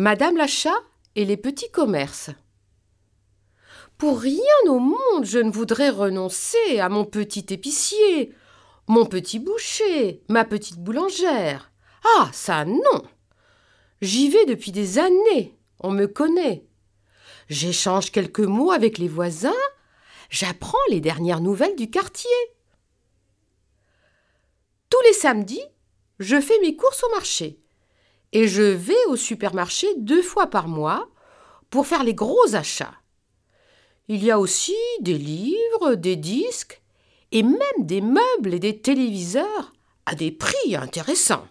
Madame l'achat et les petits commerces. Pour rien au monde je ne voudrais renoncer à mon petit épicier, mon petit boucher, ma petite boulangère. Ah, ça non. J'y vais depuis des années, on me connaît. J'échange quelques mots avec les voisins, j'apprends les dernières nouvelles du quartier. Tous les samedis, je fais mes courses au marché et je vais au supermarché deux fois par mois pour faire les gros achats. Il y a aussi des livres, des disques et même des meubles et des téléviseurs à des prix intéressants.